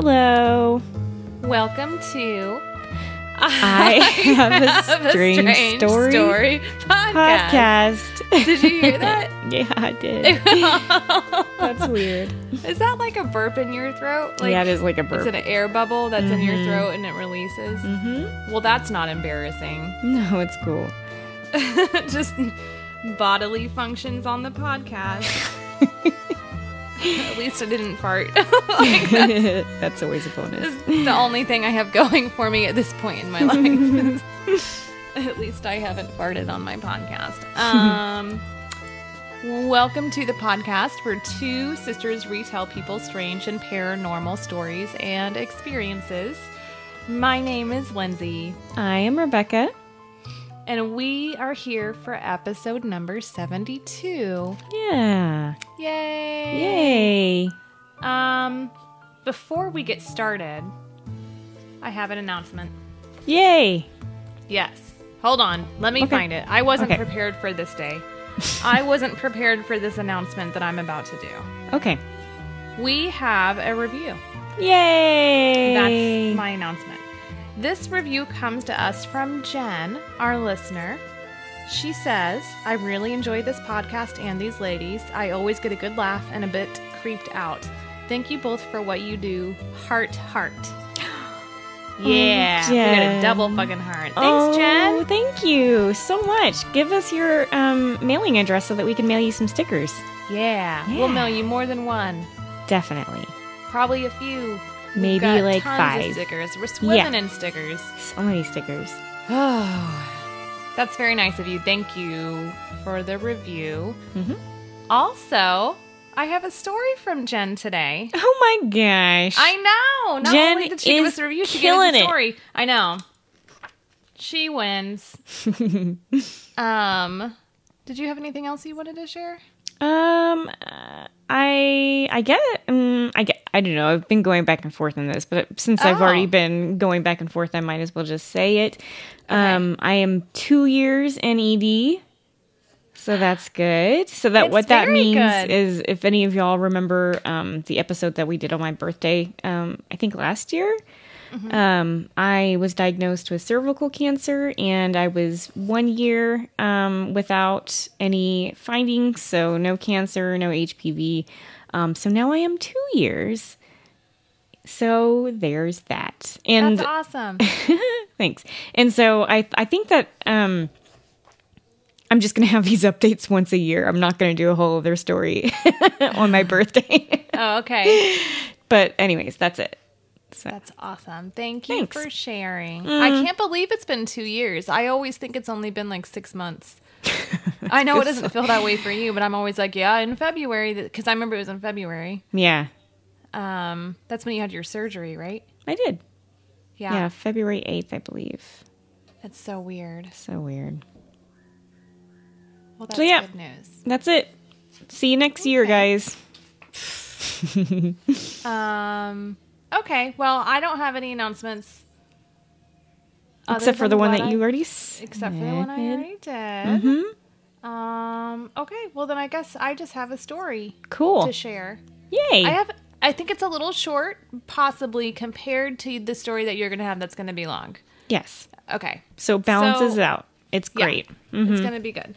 Hello. Welcome to I have a strange, story, story podcast. podcast. Did you hear that? yeah, I did. That's weird. Is that like a burp in your throat? Like yeah, it is like a burp. It's an air bubble that's in your throat and it releases. mm-hmm. Well, that's not embarrassing. No, it's cool. Just bodily functions on the podcast. At least I didn't fart. like, that's That's always a bonus. the only thing I have going for me at this point in my life. is, At least I haven't farted on my podcast. Um, welcome to the podcast where two sisters retell people's strange and paranormal stories and experiences. My name is Lindsay, I am Rebecca. And we are here for episode number 72. Yeah. Yay! Yay. Um, before we get started, I have an announcement. Yay. Yes. Hold on. Let me Okay. find it. I wasn't Okay. prepared for this day. I wasn't prepared for this announcement that I'm about to do. Okay. We have a review. Yay. That's my announcement. This review comes to us from Jen, our listener. She says, I really enjoy this podcast and these ladies. I always get a good laugh and a bit creeped out. Thank you both for what you do. Heart, heart. Yeah. we got a double fucking heart. Thanks, oh, Jen. Thank you so much. Give us your um, mailing address so that we can mail you some stickers. Yeah. Yeah. We'll mail you more than one. Definitely. Probably a few. Maybe like five. Stickers. We're swimming in stickers. So many stickers. Oh, that's very nice of you. Thank you for the review. Mhm. Also, I have a story from Jen today. Oh my gosh. I know. Not Jen only did she give us a review, she gave us a it. story. I know. She wins. um, did you have anything else you wanted to share? Um, uh, I I get um, I get I don't know. I've been going back and forth on this, but since I've Oh. already been going back and forth, I might as well just say it. Um, I am two years in ED, so that's good. So that It's what that means good. is, if any of y'all remember um, the episode that we did on my birthday, um, I think last year. Mm-hmm. Um, I was diagnosed with cervical cancer and I was one year um, without any findings, so no cancer, no HPV. Um, so now I am two years. So there's that. And That's awesome. thanks. And so I I think that um, I'm just gonna have these updates once a year. I'm not gonna do a whole other story on my birthday. oh, okay. but anyways, that's it. So That's awesome. Thank you Thanks. Mm. for sharing. I can't believe it's been two years. I always think it's only been like six months. I know it doesn't feel that way for you, but I'm always like, yeah, in February, because I remember it was in February. yeah, Um, that's when you had your surgery, right? I did. Yeah. Yeah, February 8th, I believe. That's so weird. So weird. Well, that's So, yeah. good news. That's it. See you next year, guys. Um, okay. Well, I don't have any announcements. Except for the one that I- you already said. Except for the one I already did. hmm Um, okay. Well, then I guess I just have a story Cool. to share. Yay. I have. I think it's a little short, possibly compared to the story that you're going to have. That's going to be long. yes. Okay, So it balances So- it out. It's Yeah. great. Mm-hmm. it's going to be good.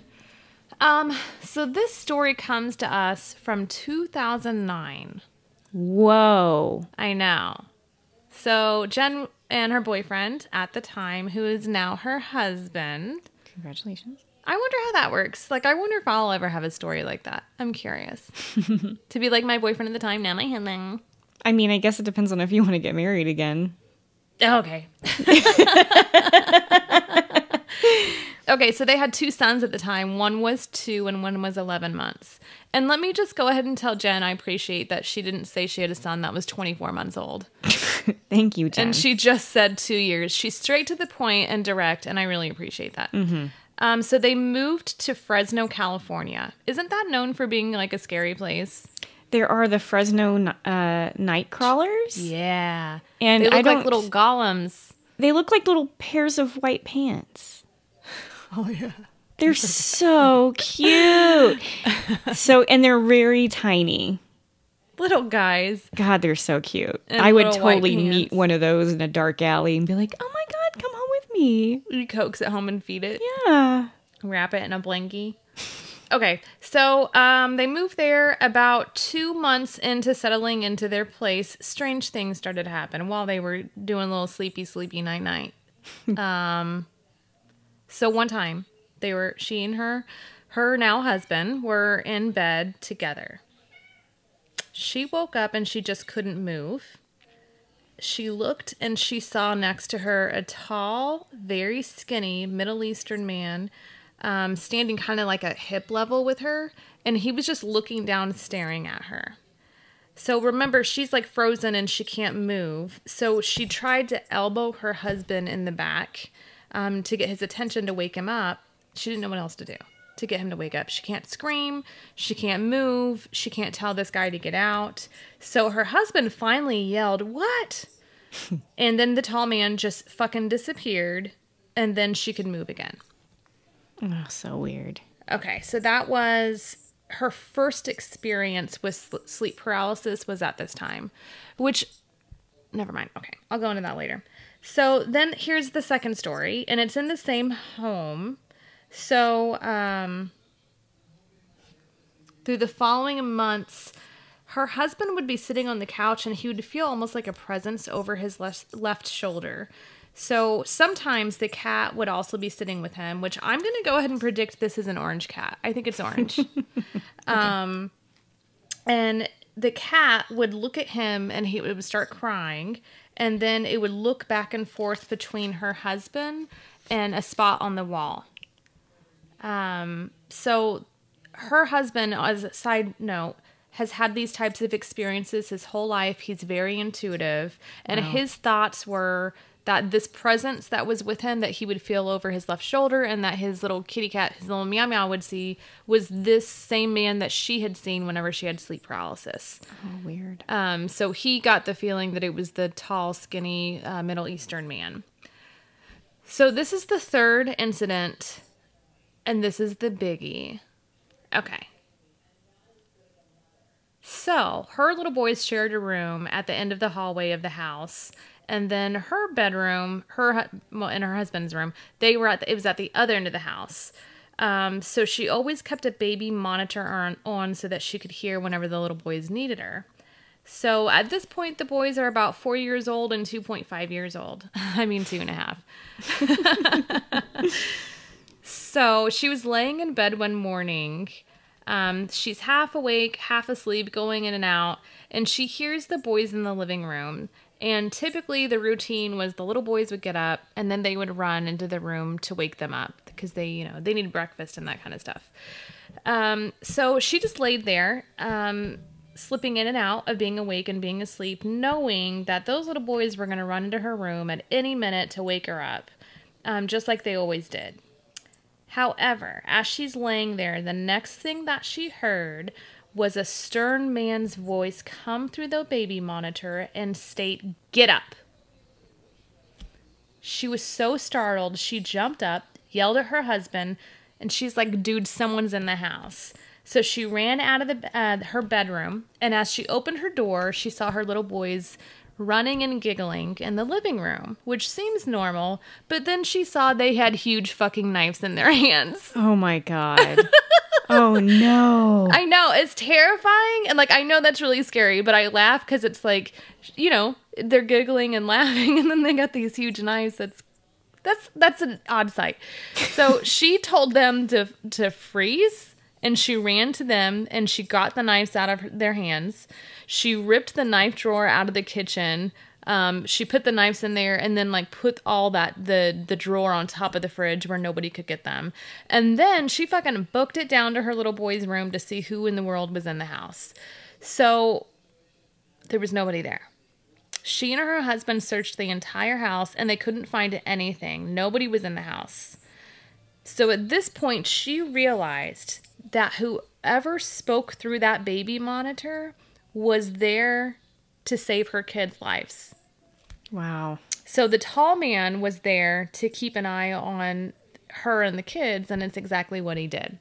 Um, so this story comes to us from 2009. Whoa. I know. So Jen and her boyfriend at the time, who is now her husband. Congratulations. I wonder how that works. Like, I wonder if I'll ever have a story like that. I'm curious. to be like my boyfriend at the time, now my husband. I mean, I guess it depends on if you want to get married again. Okay. okay, so they had two sons at the time. One was two and one was 11 months. And let me just go ahead and tell Jen I appreciate that she didn't say she had a son that was 24 months old. Thank you, Jen. And she just said two years. She's straight to the point and direct, and I really appreciate that. Um, so they moved to Fresno, California. Isn't that known for being like a scary place? there are the Fresno uh, night crawlers, Yeah. and They look I don't. like little golems. They look like little pairs of white pants. Oh, yeah. They're so cute. so, and they're very tiny. little guys. God, they're so cute. And I would totally meet one of those in a dark alley and be like, "Oh my god, come home with me." You coax it home and feed it. Yeah. wrap it in a blankie. Okay, so um, they moved there about two months into settling into their place. Strange things started to happen while they were doing a little sleepy, sleepy night night. um, so one time they were she and her her now husband were in bed together. She woke up and she just couldn't move. She looked and she saw next to her a tall, very skinny Middle Eastern man um, standing kind of like at hip level with her, and he was just looking down, staring at her. So remember, she's like frozen and she can't move. So she tried to elbow her husband in the back um, to get his attention to wake him up. She didn't know what else to do to get him to wake up. She can't scream. She can't move. She can't tell this guy to get out. So her husband finally yelled, What? and then the tall man just fucking disappeared. And then she could move again. Oh, so weird. Okay, so that was her first experience with sl- sleep paralysis was at this time, which never mind. Okay, I'll go into that later. So then here's the second story, and it's in the same home. So um through the following months, her husband would be sitting on the couch and he would feel almost like a presence over his left left shoulder. So sometimes the cat would also be sitting with him, which I'm going to go ahead and predict this is an orange cat. I think it's orange. Um, and the cat would look at him and he would start crying. And then it would look back and forth between her husband and a spot on the wall. Um, so her husband, as a side note, has had these types of experiences his whole life. He's very intuitive. And his thoughts were that this presence that was with him that he would feel over his left shoulder and that his little kitty cat, his little meow meow would see was this same man that she had seen whenever she had sleep paralysis. Oh, weird. Um, so he got the feeling that it was the tall, skinny uh, Middle Eastern man. So this is the third incident, and this is the biggie. Okay. So her little boys shared a room at the end of the hallway of the house, and then her bedroom, her well, and her husband's room, they were at the, it was at the other end of the house. Um, so she always kept a baby monitor on, on so that she could hear whenever the little boys needed her. So at this point, the boys are about four years old and 2.5 years old. I mean, two and a half. so she was laying in bed one morning. Um, she's half awake, half asleep, going in and out, and she hears the boys in the living room. And typically, the routine was the little boys would get up and then they would run into the room to wake them up because they, you know, they need breakfast and that kind of stuff. Um, so she just laid there, um, slipping in and out of being awake and being asleep, knowing that those little boys were going to run into her room at any minute to wake her up, um, just like they always did. However, as she's laying there, the next thing that she heard was a stern man's voice come through the baby monitor and state, Get up. She was so startled, she jumped up, yelled at her husband, and she's like, Dude, someone's in the house. So she ran out of the, uh, her bedroom, and as she opened her door, she saw her little boys running and giggling in the living room, which seems normal, but then she saw they had huge fucking knives in their hands. Oh my god. oh no. I know it's terrifying, and like I know that's really scary, but I laugh because it's like, you know, they're giggling and laughing, and then they got these huge knives. That's that's that's an odd sight. So she told them to to freeze, and she ran to them, and she got the knives out of their hands. She ripped the knife drawer out of the kitchen. Um, she put the knives in there and then like put all that the the drawer on top of the fridge where nobody could get them. And then she fucking booked it down to her little boy's room to see who in the world was in the house. So there was nobody there. She and her husband searched the entire house and they couldn't find anything. Nobody was in the house. So at this point, she realized that whoever spoke through that baby monitor was there to save her kids' lives. Wow. So the tall man was there to keep an eye on her and the kids, and it's exactly what he did.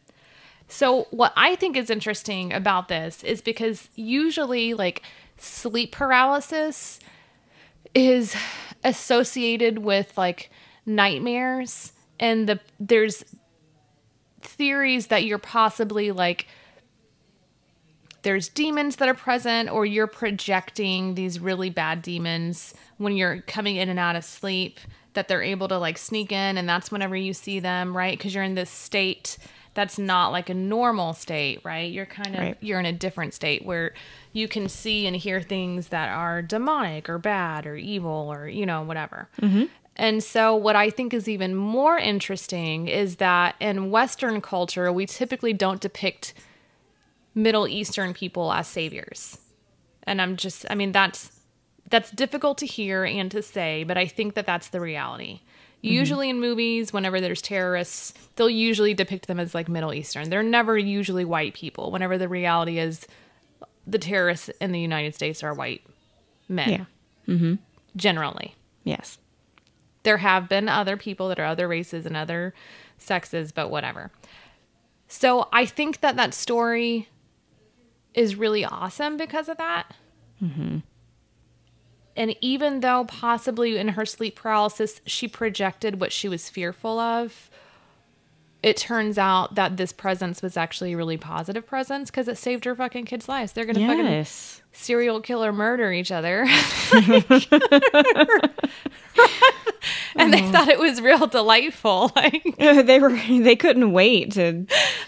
So, what I think is interesting about this is because usually, like, sleep paralysis is associated with like nightmares, and the there's theories that you're possibly like there's demons that are present or you're projecting these really bad demons when you're coming in and out of sleep that they're able to like sneak in and that's whenever you see them right? Because you're in this state that's not like a normal state right? You're kind of Right. you're in a different state where you can see and hear things that are demonic or bad or evil or you know whatever. Mm-hmm. And so what i think is even more interesting is that in western culture we typically don't depict Middle Eastern people as saviors. And I'm just I mean that's that's difficult to hear and to say, but I think that that's the reality. Mm-hmm. Usually in movies whenever there's terrorists, they'll usually depict them as like Middle Eastern. They're never usually white people. Whenever the reality is the terrorists in the United States are white men. Yeah. Mm-hmm. Generally. Yes. There have been other people that are other races and other sexes, but whatever. So I think that that story is really awesome because of that. Mm-hmm. And even though possibly in her sleep paralysis, she projected what she was fearful of, it turns out that this presence was actually a really positive presence because it saved her fucking kids' lives. They're gonna fucking serial killer murder each other. and they mm-hmm. thought it was real delightful. Like they were they couldn't wait to I know,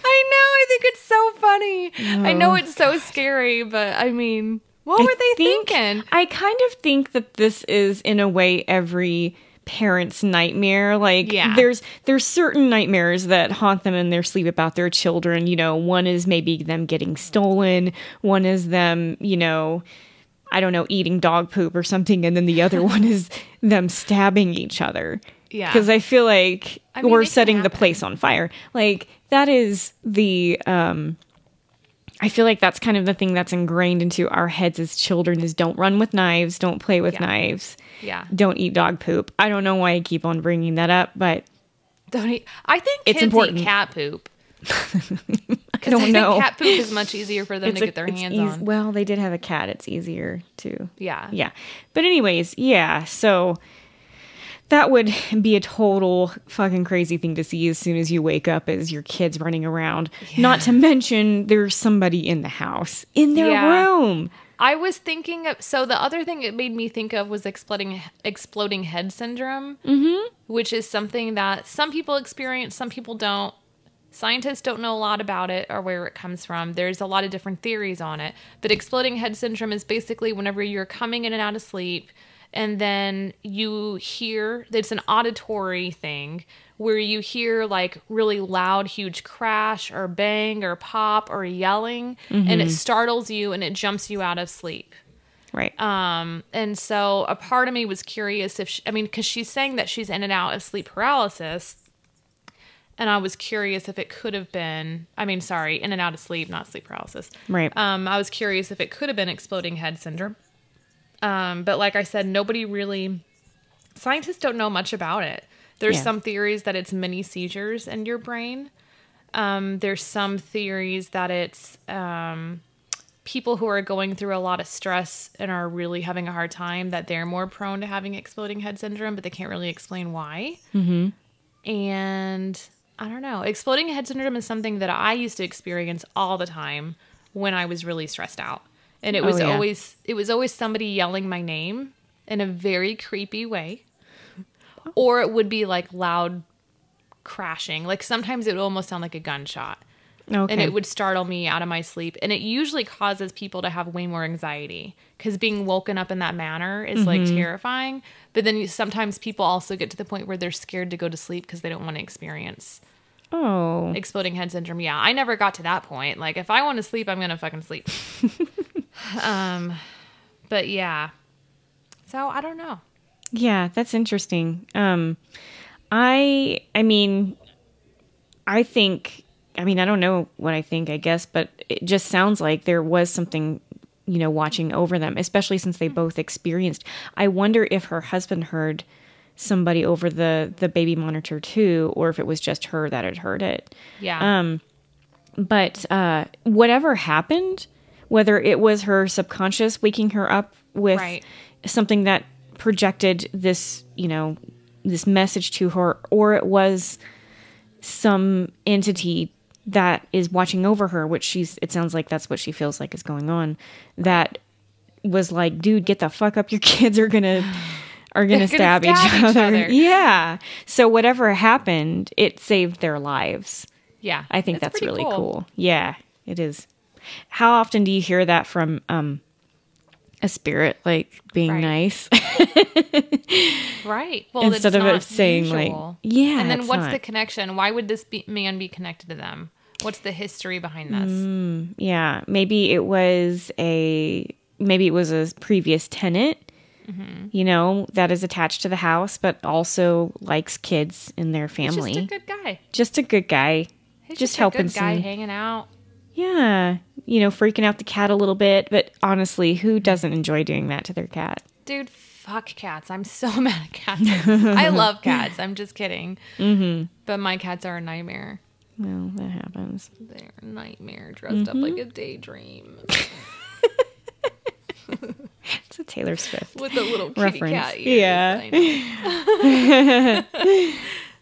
I think it's so funny. I know oh, it's so scary, but I mean, what I were they think- thinking? I kind of think that this is in a way every parent's nightmare like Yeah. there's there's certain nightmares that haunt them in their sleep about their children you know one is maybe them getting stolen one is them you know i don't know eating dog poop or something and then the other one is them stabbing each other Yeah. because i feel like I mean, can setting the place on fire like that is the um I feel like that's kind of the thing that's ingrained into our heads as children is don't run with knives, don't play with Yeah. knives, Yeah. don't eat dog poop. I don't know why I keep on bringing that up, but Don't eat. I think It's important. eat cat poop. I don't think know. cat poop is much easier for them It's to a- get their hands on. Well, they did have a cat. It's easier to. Yeah. Yeah. But anyways, yeah. So that would be a total fucking crazy thing to see as soon as you wake up as your kids running around. Not to mention there's somebody in the house in their Yeah. room. I was thinking of so the other thing it made me think of was exploding exploding head syndrome, mm-hmm. which is something that some people experience, some people don't. Scientists don't know a lot about it or where it comes from. There's a lot of different theories on it. But exploding head syndrome is basically whenever you're coming in and out of sleep and then you hear it's an auditory thing where you hear like really loud huge crash or bang or pop or yelling and it startles you and it jumps you out of sleep Right. um and so a part of me was curious if she, i mean because she's saying that she's in and out of sleep paralysis and i was curious if it could have been i mean sorry in and out of sleep not sleep paralysis Right. um i was curious if it could have been exploding head syndrome um but like i said nobody really scientists don't know much about it there's Yeah. some theories that it's mini seizures in your brain um there's some theories that it's um people who are going through a lot of stress and are really having a hard time that they're more prone to having exploding head syndrome but they can't really explain why mm-hmm. and i don't know. Exploding head syndrome is something that i used to experience all the time when i was really stressed out. And it Oh, was yeah. always it was always somebody yelling my name in a very creepy way. Or it would be like loud crashing. Like sometimes it would almost sound like a gunshot okay. and it would startle me out of my sleep and it usually causes people to have way more anxiety because being woken up in that manner is like Mm-hmm. terrifying but then you, sometimes people also get to the point where they're scared to go to sleep because they don't want to experience oh. exploding head syndrome yeah i never got to that point like if i want to sleep i'm gonna fucking sleep um but yeah so i don't know Yeah, that's interesting. Um I I mean I think I mean I don't know what I think, I guess, but it just sounds like there was something you know watching over them, especially since they both experienced. I wonder if her husband heard somebody over the the baby monitor too or if it was just her that had heard it. yeah Um but uh, whatever happened, whether it was her subconscious waking her up with Right. something that projected this, you know, this message to her, or it was some entity that is watching over her, which she's, it sounds like that's what she feels like is going on, that was like, dude, get the fuck up. Your kids are gonna, are gonna, gonna stab, stab each, each other. other. Yeah. So whatever happened, it saved their lives. Yeah. I think that's, pretty really cool. Yeah, it is. How often do you hear that from um a spirit like being Right. nice? Right. Well, Instead it's of it saying, like, yeah, And then what's not. the connection? Why would this be, man be connected to them? What's the history behind this? Mm. yeah, maybe it was a maybe it was a previous tenant, Mm-hmm. you know, that is attached to the house but also likes kids in their He's family. just a good guy. Just a good guy. He's Just just, helping good guy some- hanging out. Yeah, you know, freaking out the cat a little bit, but honestly, who doesn't enjoy doing that to their cat? Dude, fuck cats. I'm so mad at cats. I love cats. I'm just kidding. Mm-hmm. But my cats are a nightmare. Well, that happens. They're a nightmare dressed up like a daydream It's a Taylor Swift. with a little kitty Reference. cat ears. Yeah.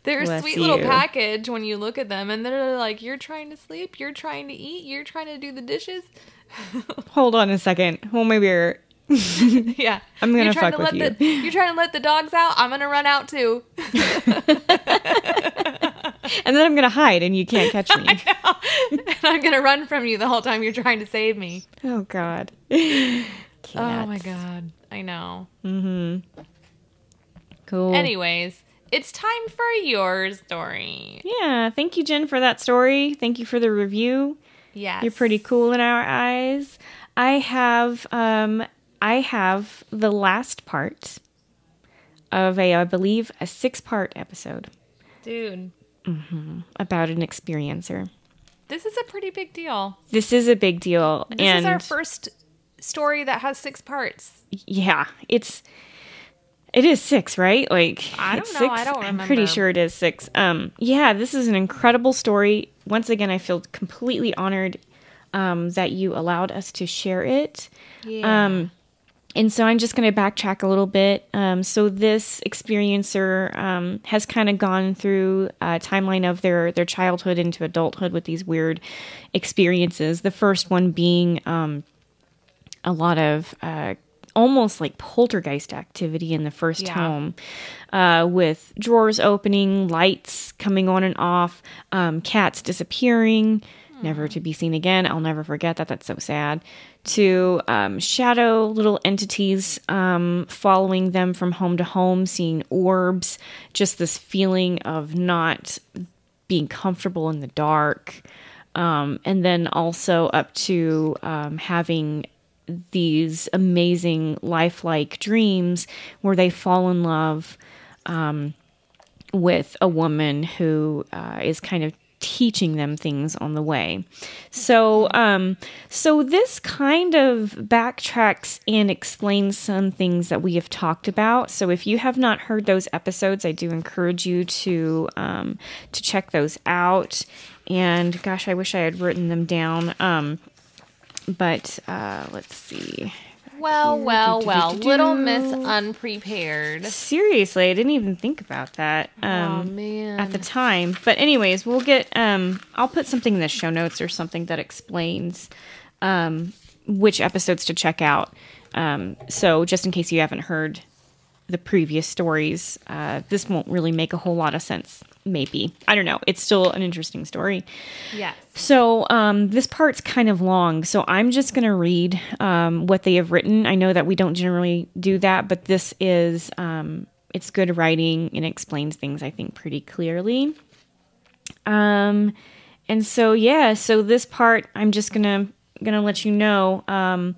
They're a Bless sweet little package when you look at them, and they're like, "You're trying to sleep, you're trying to eat, you're trying to do the dishes." Hold on a second. Hold my beer. Yeah, I'm gonna fuck to with let The, you're trying to let the dogs out. I'm gonna run out too. And then I'm gonna hide and you can't catch me. and I'm gonna run from you the whole time you're trying to save me. oh god. Oh my god, I know. Hmm. Cool. Anyways, it's time for your story. Yeah, thank you, Jen, for that story. Thank you for the review. Yes, You're pretty cool in our eyes. I have um I have the last part of a I believe a six part episode dude. Mm-hmm. about an experiencer. This is a pretty big deal. This is a big deal. This and is our first story that has six parts. yeah, it's it is six, right? Like I don't know. Six? I don't I'm pretty sure it is six. Um, yeah, this is an incredible story. Once again, I feel completely honored um, that you allowed us to share it. Yeah. Um, and so I'm just going to backtrack a little bit. Um, so this experiencer um, has kind of gone through a timeline of their their childhood into adulthood with these weird experiences. The first one being um, a lot of uh, almost like poltergeist activity in the first Yeah. home, uh, with drawers opening, lights coming on and off, um, cats disappearing, never to be seen again. I'll never forget that. That's so sad. To um, shadow little entities um, following them from home to home, seeing orbs, just this feeling of not being comfortable in the dark. Um, and then also up to um, having these amazing lifelike dreams where they fall in love um, with a woman who uh, is kind of teaching them things on the way. So, um, so this kind of backtracks and explains some things that we have talked about. So, if you have not heard those episodes, I do encourage you to um, to check those out. And gosh, I wish I had written them down. Um, but uh, let's see. well, well, well. Little Miss Unprepared. Seriously, I didn't even think about that. Um, oh man. at the time. But anyways, we'll get um I'll put something in the show notes or something that explains um which episodes to check out. Um so just in case you haven't heard the previous stories, uh this won't really make a whole lot of sense. Maybe. I don't know. It's still an interesting story. yes. So um, this part's kind of long, so I'm just going to read um, what they have written. I know that we don't generally do that, but this is um, it's good writing and explains things I think pretty clearly. Um, and so yeah, so this part I'm just gonna gonna let you know. Um,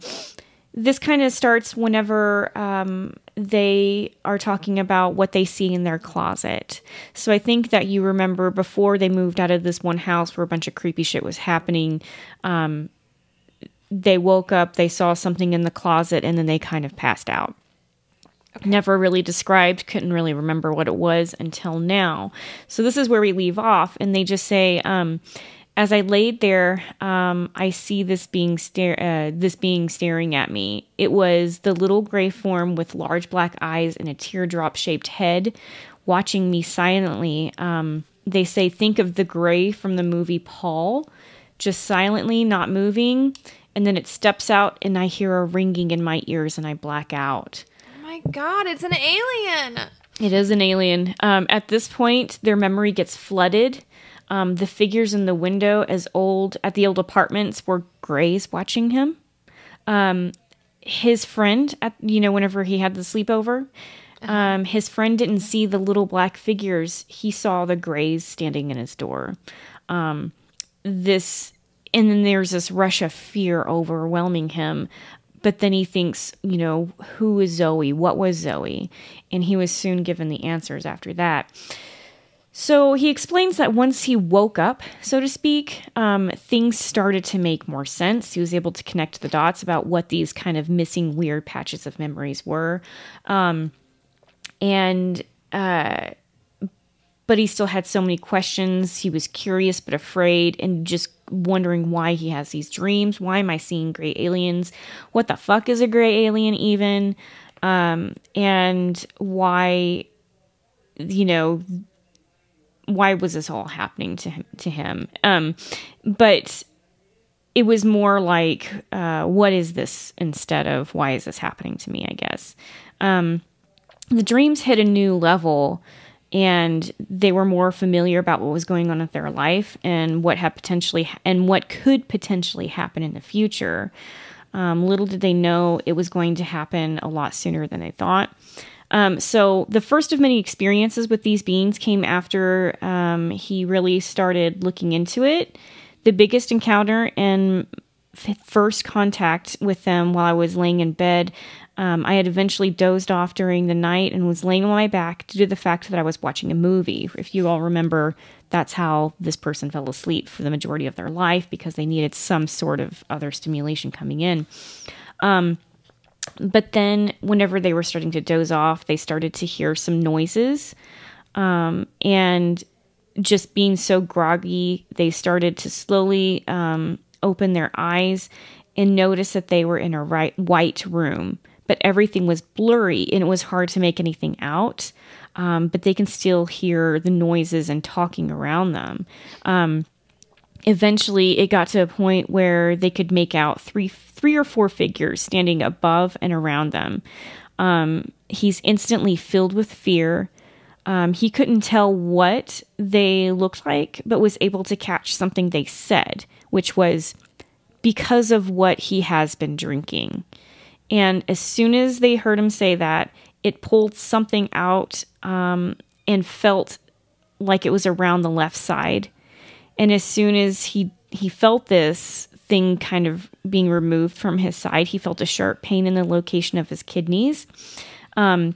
this kind of starts whenever um, they are talking about what they see in their closet. So I think that you remember before they moved out of this one house where a bunch of creepy shit was happening. Um, they woke up, they saw something in the closet, and then they kind of passed out. Never really described, couldn't really remember what it was until now. So this is where we leave off, and they just say, um, as I laid there, um, I see this being stare uh, this being staring at me. It was the little gray form with large black eyes and a teardrop shaped head, watching me silently. Um, they say, think of the gray from the movie Paul, just silently, not moving. And then it steps out, and I hear a ringing in my ears, and I black out. Oh my god, it's an alien. It is an alien. Um, at this point, their memory gets flooded. Um, the figures in the window, as old at the old apartments, were grays watching him. Um, his friend, at you know, whenever he had the sleepover, um, his friend didn't see the little black figures. He saw the grays standing in his door. Um, this, and then there's this rush of fear overwhelming him. But then he thinks, you know, who is Zoe? What was Zoe? And he was soon given the answers after that. So he explains that once he woke up, so to speak, um, things started to make more sense. He was able to connect the dots about what these kind of missing weird patches of memories were. Um, and uh, but he still had so many questions. He was curious but afraid and just wondering why he has these dreams. Why am I seeing gray aliens? What the fuck is a gray alien even? Um, and why, you know, why was this all happening to him? To him? Um, but it was more like, uh, what is this instead of why is this happening to me? I guess. Um, the dreams hit a new level and they were more familiar about what was going on with their life and what had potentially and what could potentially happen in the future. Um, little did they know it was going to happen a lot sooner than they thought. Um, so the first of many experiences with these beings came after um, he really started looking into it. The biggest encounter and first contact with them while I was laying in bed um, I had eventually dozed off during the night and was laying on my back due to the fact that I was watching a movie. If you all remember, that's how this person fell asleep for the majority of their life because they needed some sort of other stimulation coming in. Um, but then, whenever they were starting to doze off, they started to hear some noises. Um, and just being so groggy, they started to slowly um, open their eyes and notice that they were in a right, white room but everything was blurry and it was hard to make anything out. Um, but they can still hear the noises and talking around them. Eventually, it got to a point where they could make out three, three or four figures standing above and around them. Um, he's instantly filled with fear. Um, he couldn't tell what they looked like, but was able to catch something they said, which was because of what he has been drinking. And as soon as they heard him say that, it pulled something out um, and felt like it was around the left side. And as soon as he he felt this thing kind of being removed from his side, he felt a sharp pain in the location of his kidneys. Um,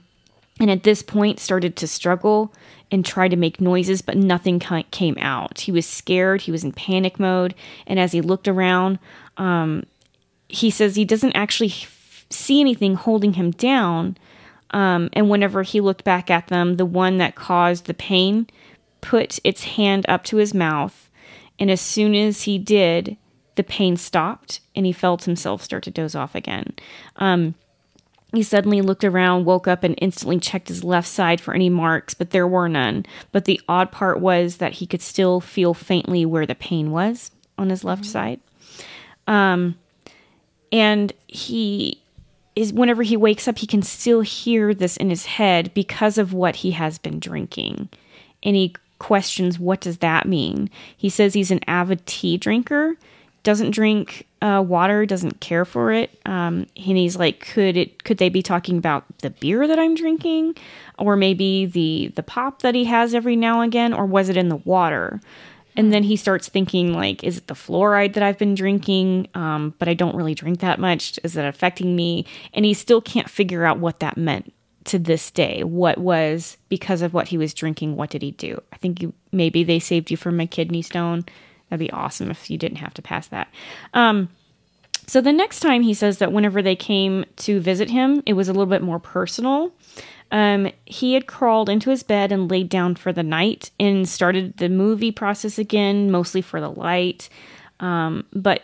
and at this point started to struggle and try to make noises but nothing came out he was scared he was in panic mode and as he looked around um, he says he doesn't actually see anything holding him down. Um, and whenever he looked back at them, the one that caused the pain put its hand up to his mouth. And as soon as he did, the pain stopped and he felt himself start to doze off again. Um, he suddenly looked around, woke up, and instantly checked his left side for any marks, but there were none. But the odd part was that he could still feel faintly where the pain was on his left mm-hmm. side. Um, and he is whenever he wakes up, he can still hear this in his head because of what he has been drinking. And he questions, what does that mean? He says he's an avid tea drinker, doesn't drink uh, water, doesn't care for it. Um, and he's like, could it? Could they be talking about the beer that I'm drinking, or maybe the the pop that he has every now and again, or was it in the water? And then he starts thinking, like, is it the fluoride that I've been drinking? Um, but I don't really drink that much. Is it affecting me? And he still can't figure out what that meant to this day. What was because of what he was drinking? What did he do? I think you maybe they saved you from a kidney stone. That'd be awesome if you didn't have to pass that. Um, so the next time he says that whenever they came to visit him, it was a little bit more personal. Um, he had crawled into his bed and laid down for the night and started the movie process again, mostly for the light. Um, but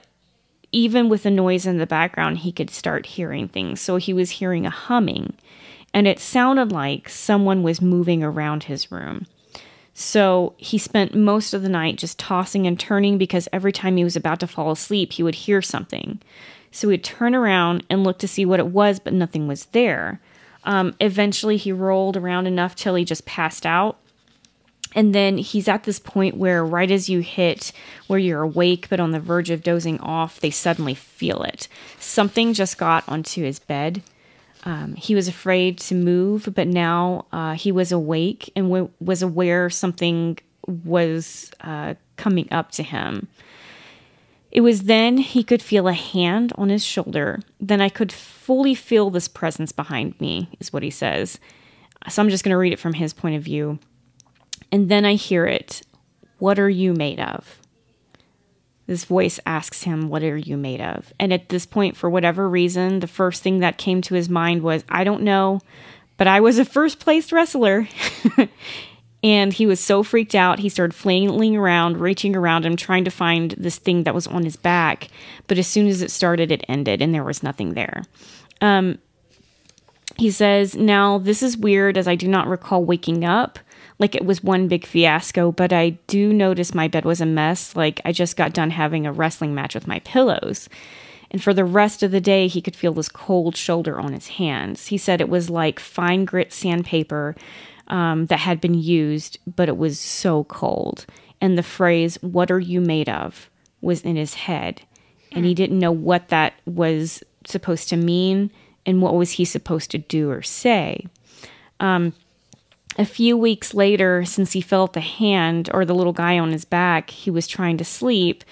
even with the noise in the background, he could start hearing things. So he was hearing a humming, and it sounded like someone was moving around his room. So he spent most of the night just tossing and turning because every time he was about to fall asleep, he would hear something. So he'd turn around and look to see what it was, but nothing was there. Um, eventually, he rolled around enough till he just passed out. And then he's at this point where, right as you hit where you're awake but on the verge of dozing off, they suddenly feel it. Something just got onto his bed. Um, he was afraid to move, but now uh, he was awake and w- was aware something was uh, coming up to him. It was then he could feel a hand on his shoulder. Then I could fully feel this presence behind me, is what he says. So I'm just going to read it from his point of view. And then I hear it What are you made of? This voice asks him, What are you made of? And at this point, for whatever reason, the first thing that came to his mind was, I don't know, but I was a first place wrestler. And he was so freaked out, he started flailing around, reaching around him, trying to find this thing that was on his back. But as soon as it started, it ended, and there was nothing there. Um, he says, Now, this is weird as I do not recall waking up like it was one big fiasco, but I do notice my bed was a mess. Like I just got done having a wrestling match with my pillows. And for the rest of the day, he could feel this cold shoulder on his hands. He said it was like fine grit sandpaper um, that had been used, but it was so cold. And the phrase, What are you made of? was in his head. And he didn't know what that was supposed to mean and what was he supposed to do or say. Um, a few weeks later, since he felt the hand or the little guy on his back, he was trying to sleep,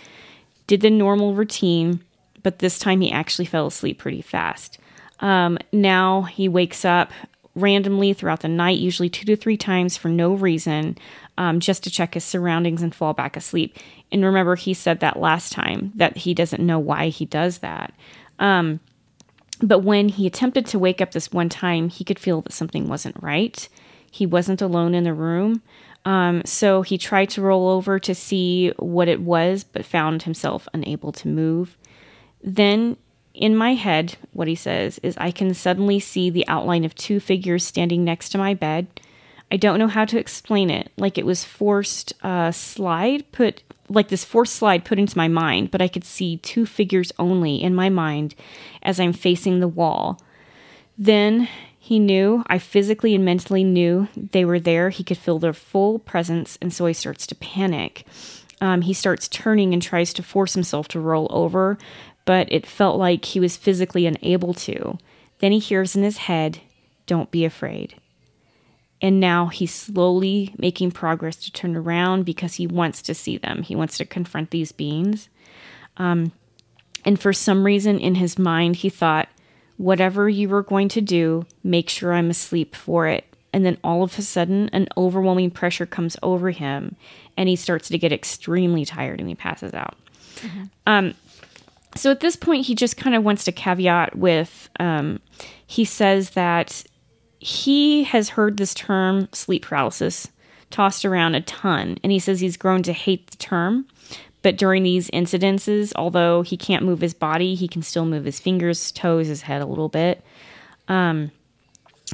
did the normal routine, but this time he actually fell asleep pretty fast. Um, now he wakes up randomly throughout the night, usually two to three times for no reason, um, just to check his surroundings and fall back asleep. And remember, he said that last time that he doesn't know why he does that. Um, but when he attempted to wake up this one time, he could feel that something wasn't right. He wasn't alone in the room. Um, so he tried to roll over to see what it was, but found himself unable to move. Then in my head, what he says is, I can suddenly see the outline of two figures standing next to my bed. I don't know how to explain it. Like it was forced uh, slide put, like this forced slide put into my mind, but I could see two figures only in my mind as I'm facing the wall. Then he knew, I physically and mentally knew they were there. He could feel their full presence, and so he starts to panic. Um, he starts turning and tries to force himself to roll over, but it felt like he was physically unable to. Then he hears in his head, Don't be afraid. And now he's slowly making progress to turn around because he wants to see them. He wants to confront these beings. Um, and for some reason in his mind, he thought, Whatever you were going to do, make sure I'm asleep for it. And then all of a sudden, an overwhelming pressure comes over him, and he starts to get extremely tired and he passes out. Mm-hmm. Um, so at this point, he just kind of wants to caveat with um, he says that he has heard this term sleep paralysis tossed around a ton, and he says he's grown to hate the term. But during these incidences, although he can't move his body, he can still move his fingers, toes, his head a little bit. Um,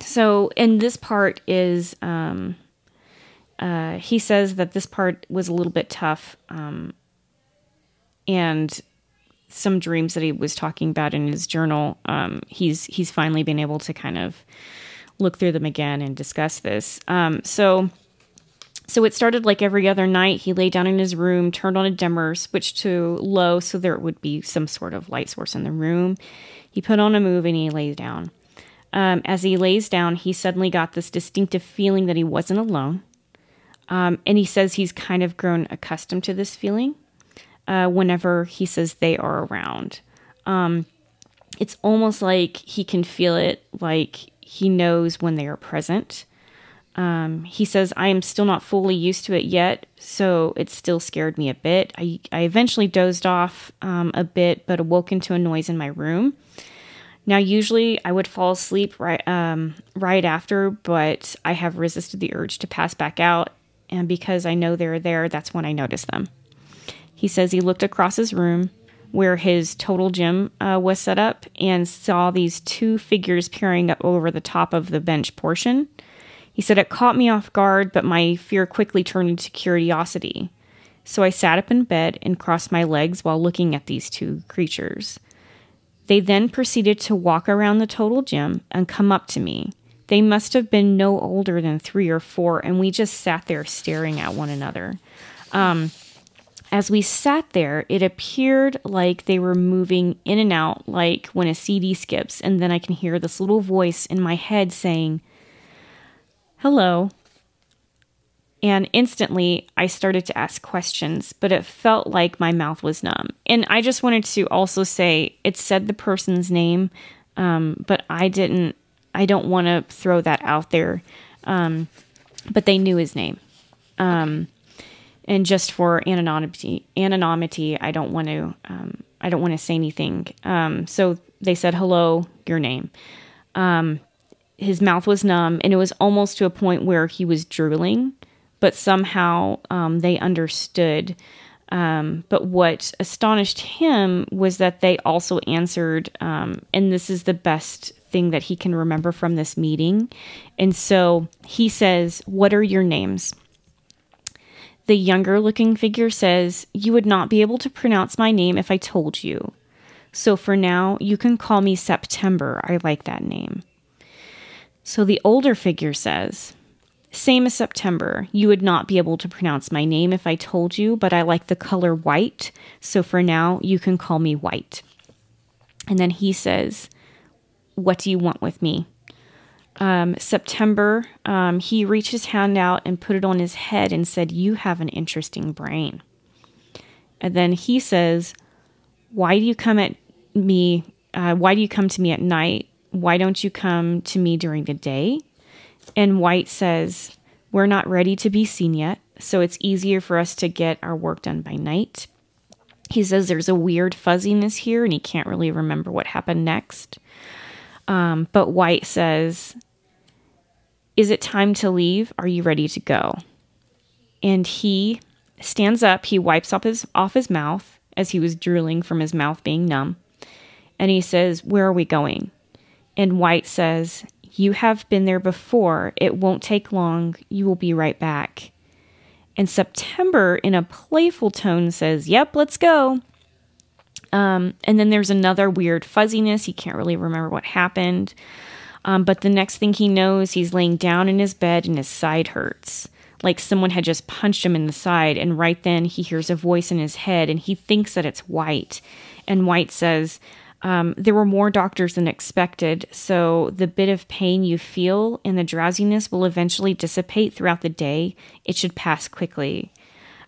so, and this part is, um, uh, he says that this part was a little bit tough. Um, and some dreams that he was talking about in his journal, um, he's he's finally been able to kind of look through them again and discuss this. Um, so. So it started like every other night. He lay down in his room, turned on a dimmer, switched to low so there would be some sort of light source in the room. He put on a movie and he lays down. Um, as he lays down, he suddenly got this distinctive feeling that he wasn't alone. Um, and he says he's kind of grown accustomed to this feeling uh, whenever he says they are around. Um, it's almost like he can feel it, like he knows when they are present. Um, he says, I am still not fully used to it yet, so it still scared me a bit. I, I eventually dozed off um, a bit, but awoke into a noise in my room. Now, usually I would fall asleep right um, right after, but I have resisted the urge to pass back out, and because I know they're there, that's when I notice them. He says he looked across his room where his total gym uh, was set up and saw these two figures peering up over the top of the bench portion. He said it caught me off guard, but my fear quickly turned into curiosity. So I sat up in bed and crossed my legs while looking at these two creatures. They then proceeded to walk around the total gym and come up to me. They must have been no older than three or four, and we just sat there staring at one another. Um, as we sat there, it appeared like they were moving in and out, like when a CD skips, and then I can hear this little voice in my head saying, Hello. And instantly, I started to ask questions, but it felt like my mouth was numb. And I just wanted to also say it said the person's name, um, but I didn't, I don't want to throw that out there. Um, but they knew his name. Um, and just for anonymity, anonymity, I don't want to, um, I don't want to say anything. Um, so they said, "Hello, your name." Um, his mouth was numb, and it was almost to a point where he was drooling, but somehow um, they understood. Um, but what astonished him was that they also answered, um, and this is the best thing that he can remember from this meeting. And so he says, What are your names? The younger looking figure says, You would not be able to pronounce my name if I told you. So for now, you can call me September. I like that name. So the older figure says, Same as September. You would not be able to pronounce my name if I told you, but I like the color white. So for now, you can call me White. And then he says, What do you want with me? um, September, um, he reached his hand out and put it on his head and said, You have an interesting brain. And then he says, Why do you come at me? Uh, why do you come to me at night? Why don't you come to me during the day? And White says, We're not ready to be seen yet, so it's easier for us to get our work done by night. He says there's a weird fuzziness here and he can't really remember what happened next. Um, but White says, is it time to leave? Are you ready to go? And he stands up, he wipes off his off his mouth as he was drooling from his mouth being numb. And he says, "Where are we going?" And White says, "You have been there before. It won't take long. You will be right back." And September, in a playful tone, says, Yep, let's go. Um, and then there's another weird fuzziness. He can't really remember what happened. Um, but the next thing he knows, he's laying down in his bed and his side hurts. Like someone had just punched him in the side. And right then he hears a voice in his head and he thinks that it's White. And White says, um, There were more doctors than expected. So the bit of pain you feel and the drowsiness will eventually dissipate throughout the day. It should pass quickly.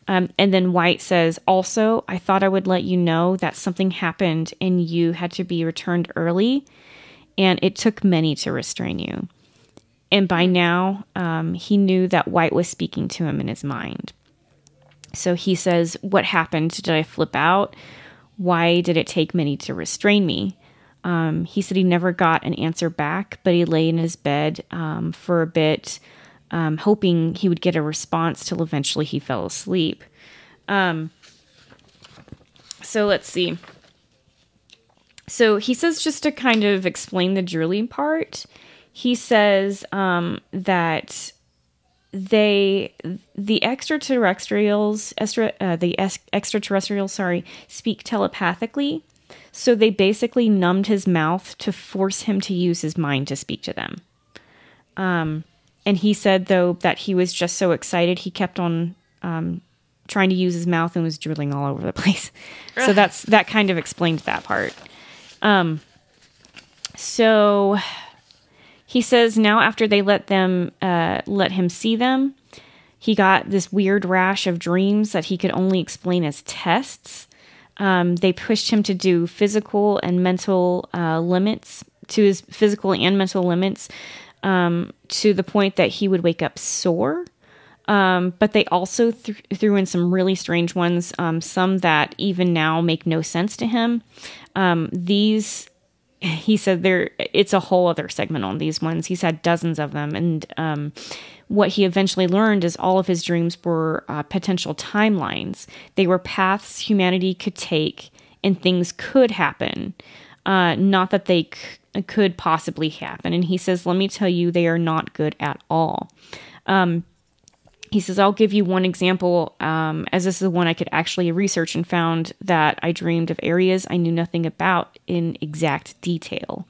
Um, and then White says, Also, I thought I would let you know that something happened and you had to be returned early and it took many to restrain you. And by now, um, he knew that White was speaking to him in his mind. So he says, What happened? Did I flip out? Why did it take many to restrain me? Um, he said he never got an answer back, but he lay in his bed um, for a bit, um, hoping he would get a response till eventually he fell asleep. Um, so let's see. So he says, just to kind of explain the drilling part, he says um, that they, the extraterrestrials, extra, uh, the es- extraterrestrials, sorry, speak telepathically. So they basically numbed his mouth to force him to use his mind to speak to them. Um, and he said, though, that he was just so excited, he kept on um, trying to use his mouth and was drilling all over the place. so that's that kind of explained that part. Um, so he says now after they let them uh, let him see them, he got this weird rash of dreams that he could only explain as tests. Um, they pushed him to do physical and mental uh, limits to his physical and mental limits um, to the point that he would wake up sore. Um, but they also th- threw in some really strange ones, um, some that even now make no sense to him. Um, these he said there it's a whole other segment on these ones. He's had dozens of them, and um, what he eventually learned is all of his dreams were uh, potential timelines. They were paths humanity could take, and things could happen. Uh, not that they c- could possibly happen. And he says, "Let me tell you, they are not good at all." Um, he says, I'll give you one example, um, as this is the one I could actually research and found that I dreamed of areas I knew nothing about in exact detail.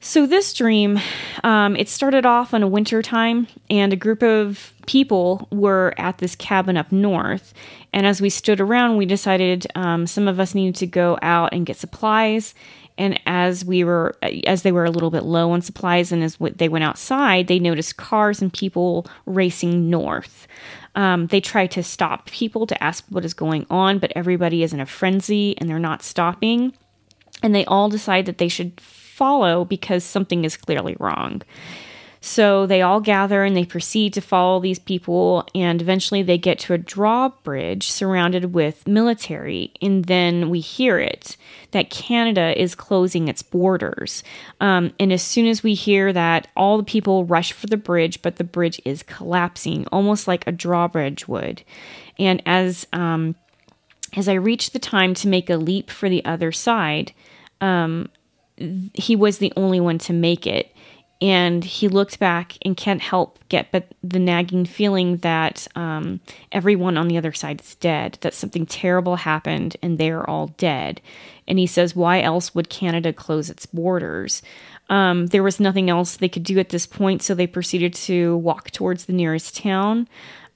So this dream, um, it started off in a winter time, and a group of people were at this cabin up north. And as we stood around, we decided um, some of us needed to go out and get supplies, and as we were as they were a little bit low on supplies and as they went outside they noticed cars and people racing north. Um, they try to stop people to ask what is going on but everybody is in a frenzy and they're not stopping. And they all decide that they should follow because something is clearly wrong so they all gather and they proceed to follow these people, and eventually they get to a drawbridge surrounded with military. And then we hear it that Canada is closing its borders. Um, and as soon as we hear that, all the people rush for the bridge, but the bridge is collapsing, almost like a drawbridge would. And as um, as I reach the time to make a leap for the other side, um, he was the only one to make it and he looked back and can't help get but the nagging feeling that um, everyone on the other side is dead that something terrible happened and they're all dead and he says why else would canada close its borders um, there was nothing else they could do at this point so they proceeded to walk towards the nearest town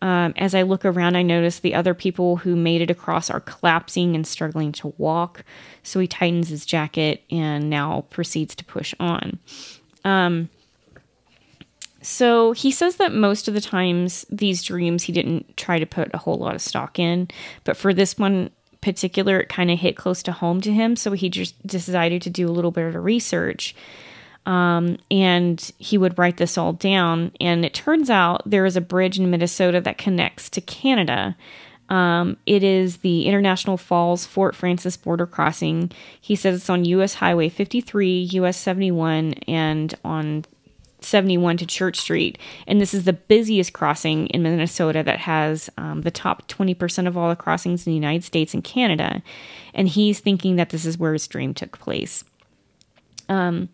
um, as I look around, I notice the other people who made it across are collapsing and struggling to walk. So he tightens his jacket and now proceeds to push on. Um, so he says that most of the times these dreams he didn't try to put a whole lot of stock in, but for this one particular, it kind of hit close to home to him. So he just decided to do a little bit of research. Um, and he would write this all down. And it turns out there is a bridge in Minnesota that connects to Canada. Um, it is the International Falls Fort Frances border crossing. He says it's on US Highway 53, US 71, and on 71 to Church Street. And this is the busiest crossing in Minnesota that has um, the top 20% of all the crossings in the United States and Canada. And he's thinking that this is where his dream took place. Um,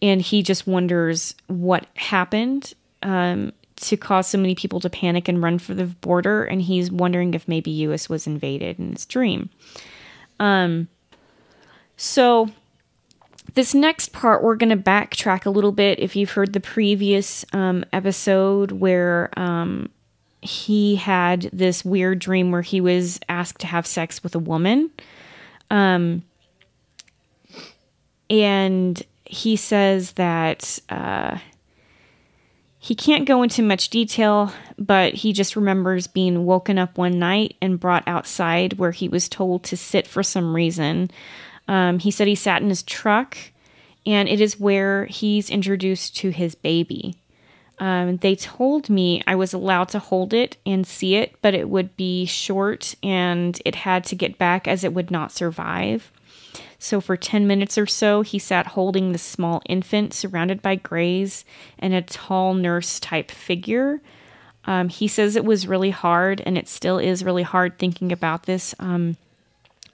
and he just wonders what happened um, to cause so many people to panic and run for the border. And he's wondering if maybe US was invaded in his dream. Um, so this next part, we're going to backtrack a little bit. If you've heard the previous um, episode where um, he had this weird dream where he was asked to have sex with a woman. Um, and he says that uh, he can't go into much detail, but he just remembers being woken up one night and brought outside where he was told to sit for some reason. Um, he said he sat in his truck, and it is where he's introduced to his baby. Um, they told me I was allowed to hold it and see it, but it would be short and it had to get back as it would not survive. So, for 10 minutes or so, he sat holding the small infant surrounded by grays and a tall nurse type figure. Um, he says it was really hard, and it still is really hard thinking about this. Um,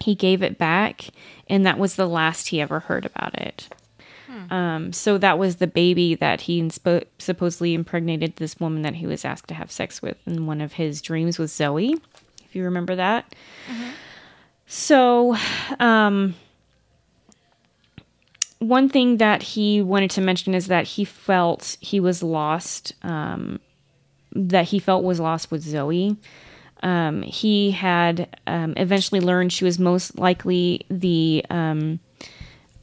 he gave it back, and that was the last he ever heard about it. Hmm. Um, so that was the baby that he inspo- supposedly impregnated this woman that he was asked to have sex with, and one of his dreams was Zoe, if you remember that. Mm-hmm. So, um, one thing that he wanted to mention is that he felt he was lost, um, that he felt was lost with Zoe. Um, he had um, eventually learned she was most likely the, um,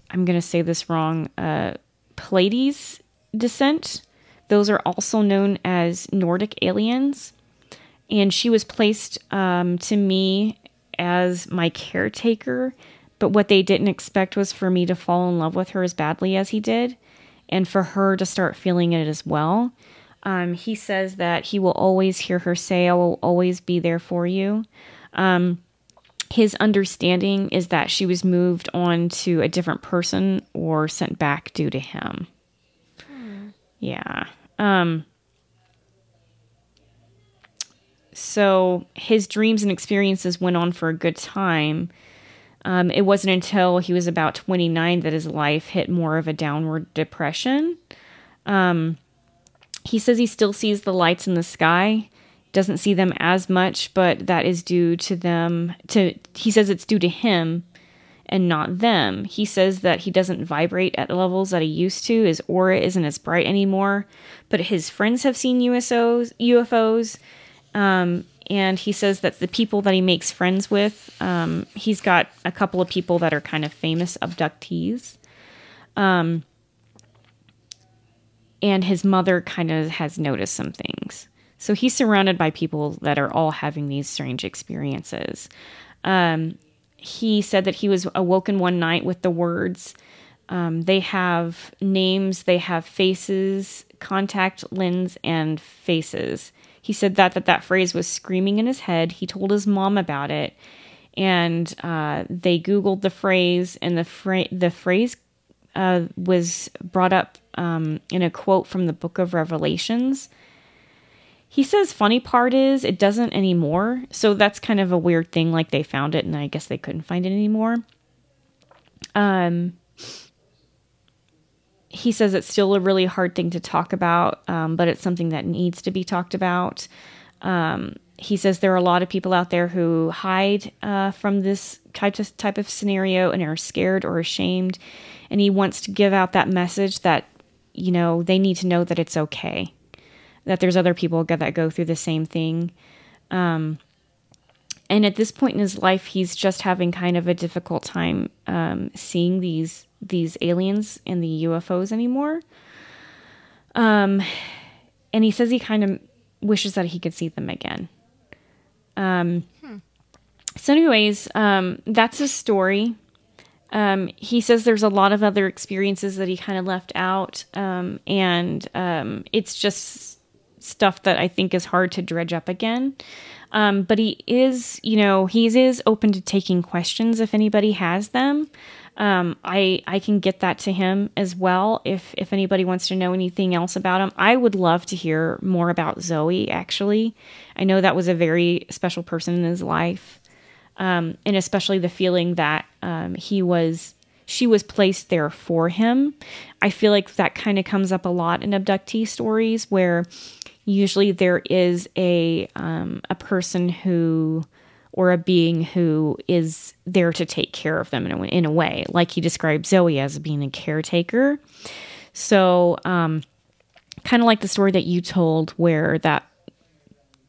I'm going to say this wrong, uh, Pleiades descent. Those are also known as Nordic aliens. And she was placed um, to me as my caretaker, but what they didn't expect was for me to fall in love with her as badly as he did, and for her to start feeling it as well. Um, he says that he will always hear her say, I will always be there for you. Um, his understanding is that she was moved on to a different person or sent back due to him. Yeah. Um so his dreams and experiences went on for a good time. Um, it wasn't until he was about 29 that his life hit more of a downward depression. Um, he says he still sees the lights in the sky, doesn't see them as much, but that is due to them. To he says it's due to him and not them. He says that he doesn't vibrate at levels that he used to. His aura isn't as bright anymore, but his friends have seen USOs, UFOs. Um, and he says that the people that he makes friends with, um, he's got a couple of people that are kind of famous abductees. Um, and his mother kind of has noticed some things. So he's surrounded by people that are all having these strange experiences. Um, he said that he was awoken one night with the words, um, they have names, they have faces, contact lens, and faces. He said that that that phrase was screaming in his head. He told his mom about it, and uh, they Googled the phrase, and the fra- the phrase uh, was brought up um, in a quote from the Book of Revelations. He says, funny part is it doesn't anymore. So that's kind of a weird thing. Like they found it and I guess they couldn't find it anymore. Um, he says it's still a really hard thing to talk about, um, but it's something that needs to be talked about. Um, he says there are a lot of people out there who hide uh, from this type of, type of scenario and are scared or ashamed. And he wants to give out that message that, you know, they need to know that it's okay that there's other people that go through the same thing. Um, and at this point in his life, he's just having kind of a difficult time um, seeing these these aliens and the UFOs anymore. Um, and he says he kind of wishes that he could see them again. Um, hmm. So, anyways, um, that's his story. Um, he says there's a lot of other experiences that he kind of left out, um, and um, it's just stuff that I think is hard to dredge up again. Um, but he is, you know, he is open to taking questions if anybody has them. Um, I I can get that to him as well if if anybody wants to know anything else about him. I would love to hear more about Zoe. Actually, I know that was a very special person in his life, um, and especially the feeling that um, he was she was placed there for him. I feel like that kind of comes up a lot in abductee stories where usually there is a um, a person who or a being who is there to take care of them in a, in a way. Like he described zoe as being a caretaker. So um, kind of like the story that you told where that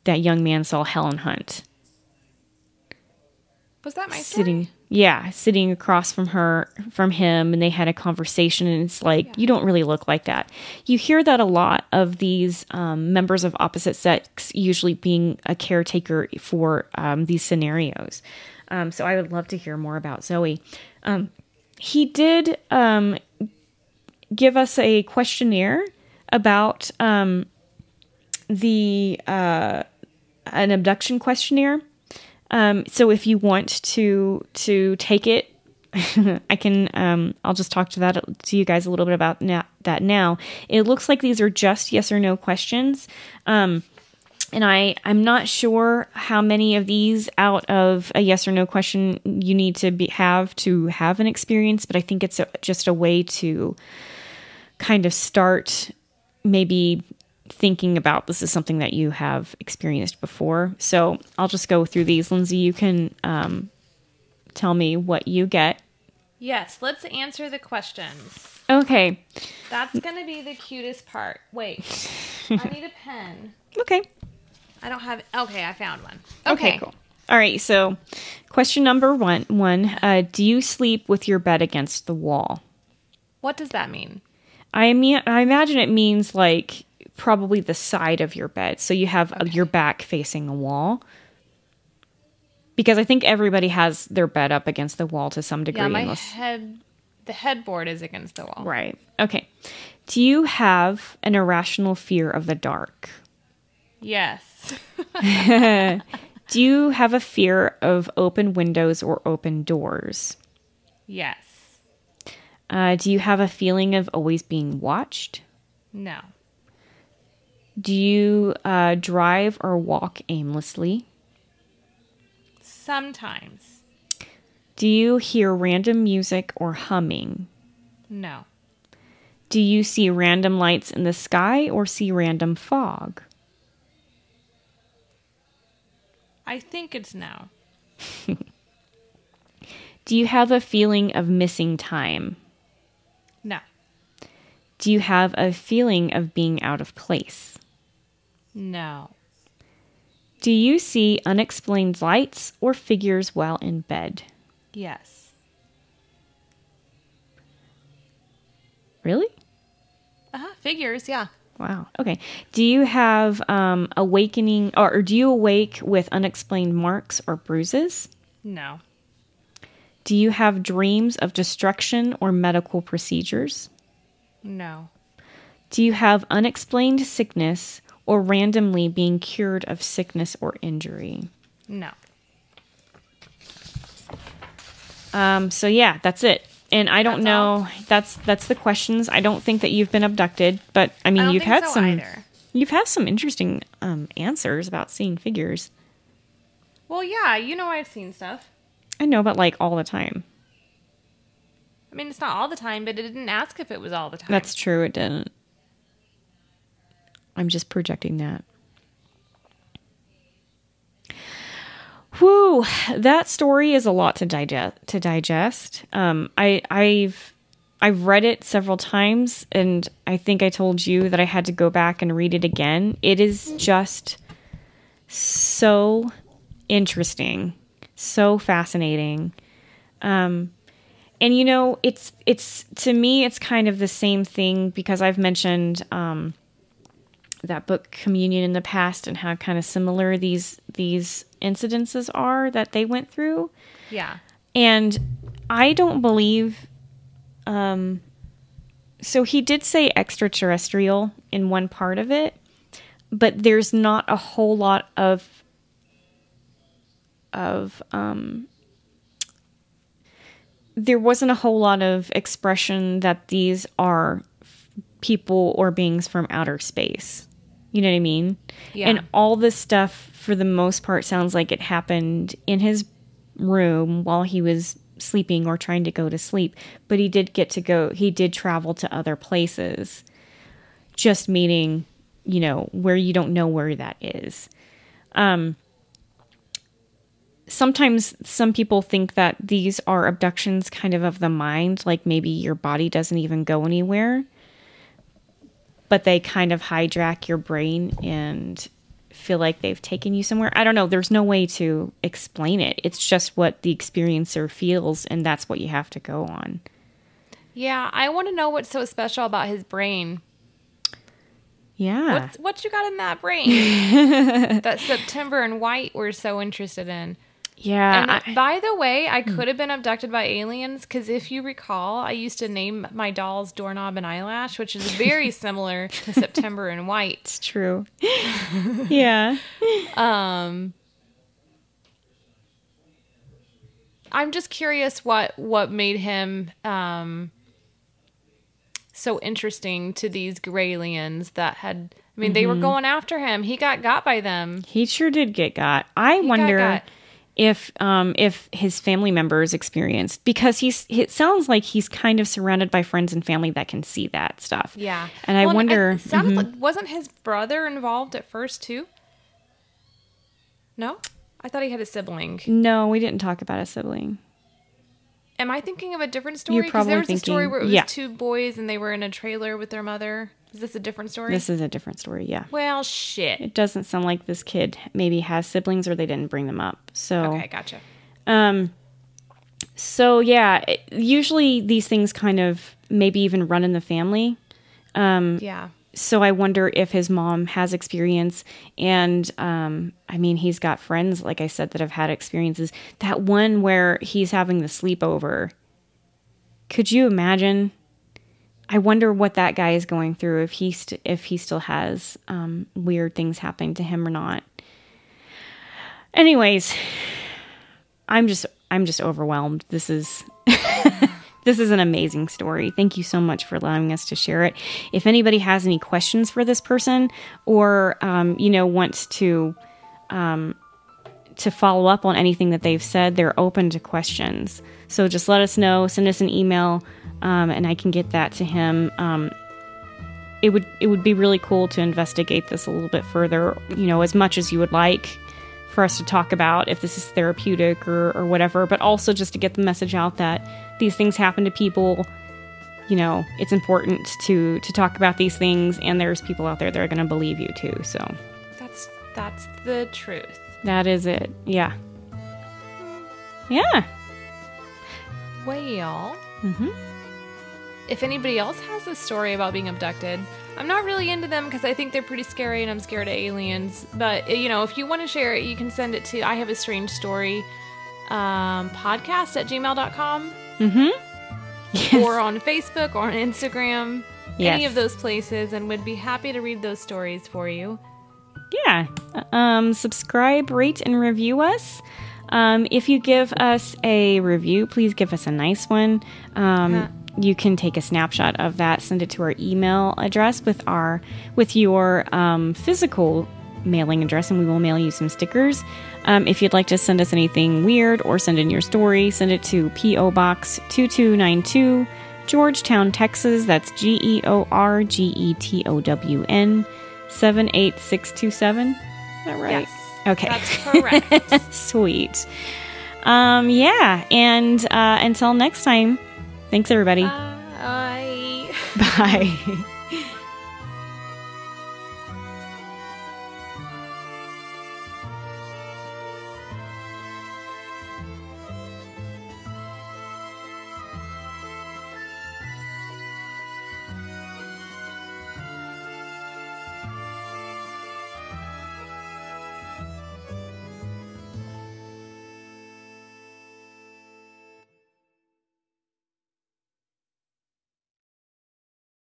that young man saw helen hunt was that my sitting story? yeah sitting across from her from him and they had a conversation and it's like yeah. you don't really look like that you hear that a lot of these um, members of opposite sex usually being a caretaker for um, these scenarios um, so i would love to hear more about zoe um, he did um, give us a questionnaire about um, the uh, an abduction questionnaire um, so if you want to to take it, I can. Um, I'll just talk to that to you guys a little bit about na- that now. It looks like these are just yes or no questions. Um, and I I'm not sure how many of these out of a yes or no question you need to be, have to have an experience, but I think it's a, just a way to kind of start maybe thinking about this is something that you have experienced before. So I'll just go through these. Lindsay, you can um, tell me what you get. Yes, let's answer the questions. Okay. That's going to be the cutest part. Wait, I need a pen. Okay. I don't have. Okay, I found one. Okay, okay cool. All right. So, question number one: One, uh, do you sleep with your bed against the wall? What does that mean? I mean, I imagine it means like probably the side of your bed. So you have okay. your back facing the wall. Because I think everybody has their bed up against the wall to some degree. Yeah, my unless... head, the headboard is against the wall. Right. Okay. Do you have an irrational fear of the dark? Yes. Do you have a fear of open windows or open doors? yes. Uh, do you have a feeling of always being watched? No. Do you uh, drive or walk aimlessly? Sometimes. Do you hear random music or humming? No. Do you see random lights in the sky or see random fog? I think it's now. Do you have a feeling of missing time? No. Do you have a feeling of being out of place? No. Do you see unexplained lights or figures while in bed? Yes. Really? Uh huh. Figures, yeah. Wow. Okay. Do you have um, awakening, or, or do you awake with unexplained marks or bruises? No. Do you have dreams of destruction or medical procedures? No. Do you have unexplained sickness or randomly being cured of sickness or injury? No. Um, so yeah, that's it. And I don't That's know. all? That's that's the questions. I don't think that you've been abducted, but I mean, I you've had so some. either. You've had some interesting um, answers about seeing figures. Well, yeah, you know I've seen stuff. I know, but like all the time. I mean, it's not all the time, but it didn't ask if it was all the time. That's true. It didn't. I'm just projecting that. Whew, that story is a lot to digest. To digest, um, I, I've I've read it several times, and I think I told you that I had to go back and read it again. It is just so interesting, so fascinating. Um, and you know, it's it's to me, it's kind of the same thing because I've mentioned um, that book Communion in the past and how kind of similar these these incidences are that they went through. yeah. And I don't believe. Um, so he did say extraterrestrial in one part of it, but there's not a whole lot of of um, there wasn't a whole lot of expression that these are f- people or beings from outer space. You know what I mean? Yeah. And all this stuff, for the most part, sounds like it happened in his room while he was sleeping or trying to go to sleep. But he did get to go, he did travel to other places, just meaning, you know, where you don't know where that is. Um, sometimes some people think that these are abductions kind of of the mind, like maybe your body doesn't even go anywhere, but they kind of hijack your brain and feel like they've taken you somewhere. I don't know. There's no way to explain it. It's just what the experiencer feels, and that's what you have to go on. Yeah, I want to know what's so special about his brain. Yeah. What's what you got in that brain that September and White were so interested in? Yeah. And Hmm. by the way, I could have been abducted by aliens because if you recall, I used to name my dolls Doorknob and Eyelash, which is very similar to September and White. it's true. yeah. Um, I'm just curious what what made him um so interesting to these Graylians that had. I mean, Mm-hmm. they were going after him. He got got by them. He sure did get got. I got wonder got. If um if his family members experienced because he's it sounds like he's kind of surrounded by friends and family that can see that stuff. Yeah, And I Well, wonder It sounded mhm. like wasn't his brother involved at first too? No, I thought he had a sibling. No, we didn't talk about a sibling. Am I thinking of a different story? Because there was a story where it was yeah. two boys and they were in a trailer with their mother. Is this a different story? This is a different story, yeah. well, shit. It doesn't sound like this kid maybe has siblings or they didn't bring them up. So Okay, gotcha. Um, so yeah, it- usually these things kind of maybe even run in the family. Um Yeah. So I wonder if his mom has experience, and um, I mean, he's got friends, like I said, that have had experiences. That one where he's having the sleepover. Could you imagine? I wonder what that guy is going through if he st- if he still has um, weird things happening to him or not. anyways, I'm just I'm just overwhelmed. This is this is an amazing story. Thank you so much for allowing us to share it. If anybody has any questions for this person, or um, you know wants to um, to follow up on anything that they've said, they're open to questions. So just let us know. Send us an email, um, and I can get that to him. Um, it would it would be really cool to investigate this a little bit further. You know, as much as you would like for us to talk about if this is therapeutic or, or whatever, but also just to get the message out that these things happen to people. You know, it's important to to talk about these things, and there's people out there that are going to believe you too. So That's that's the truth. that is it. Yeah. Yeah. Well, hmm if anybody else has a story about being abducted, I'm not really into them because I think they're pretty scary and I'm scared of aliens. But, uh, you know, if you want to share it, you can send it to I have a strange story um, podcast at gmail.com hmm Yes. or on Facebook or on Instagram. Any of those places, and would be happy to read those stories for you. yeah. Um, subscribe, rate, and review us. Um, if you give us a review, please give us a nice one. Um, Huh. You can take a snapshot of that, send it to our email address with our with your um, physical mailing address, and we will mail you some stickers. Um, if you'd like to send us anything weird or send in your story, send it to P.O. Box 2292, Georgetown, Texas. That's G E O R G E T O W N 78627. Is that right? Yes. Okay. That's correct. Sweet. Um, yeah. And uh, until next time, thanks, everybody. Bye. Bye.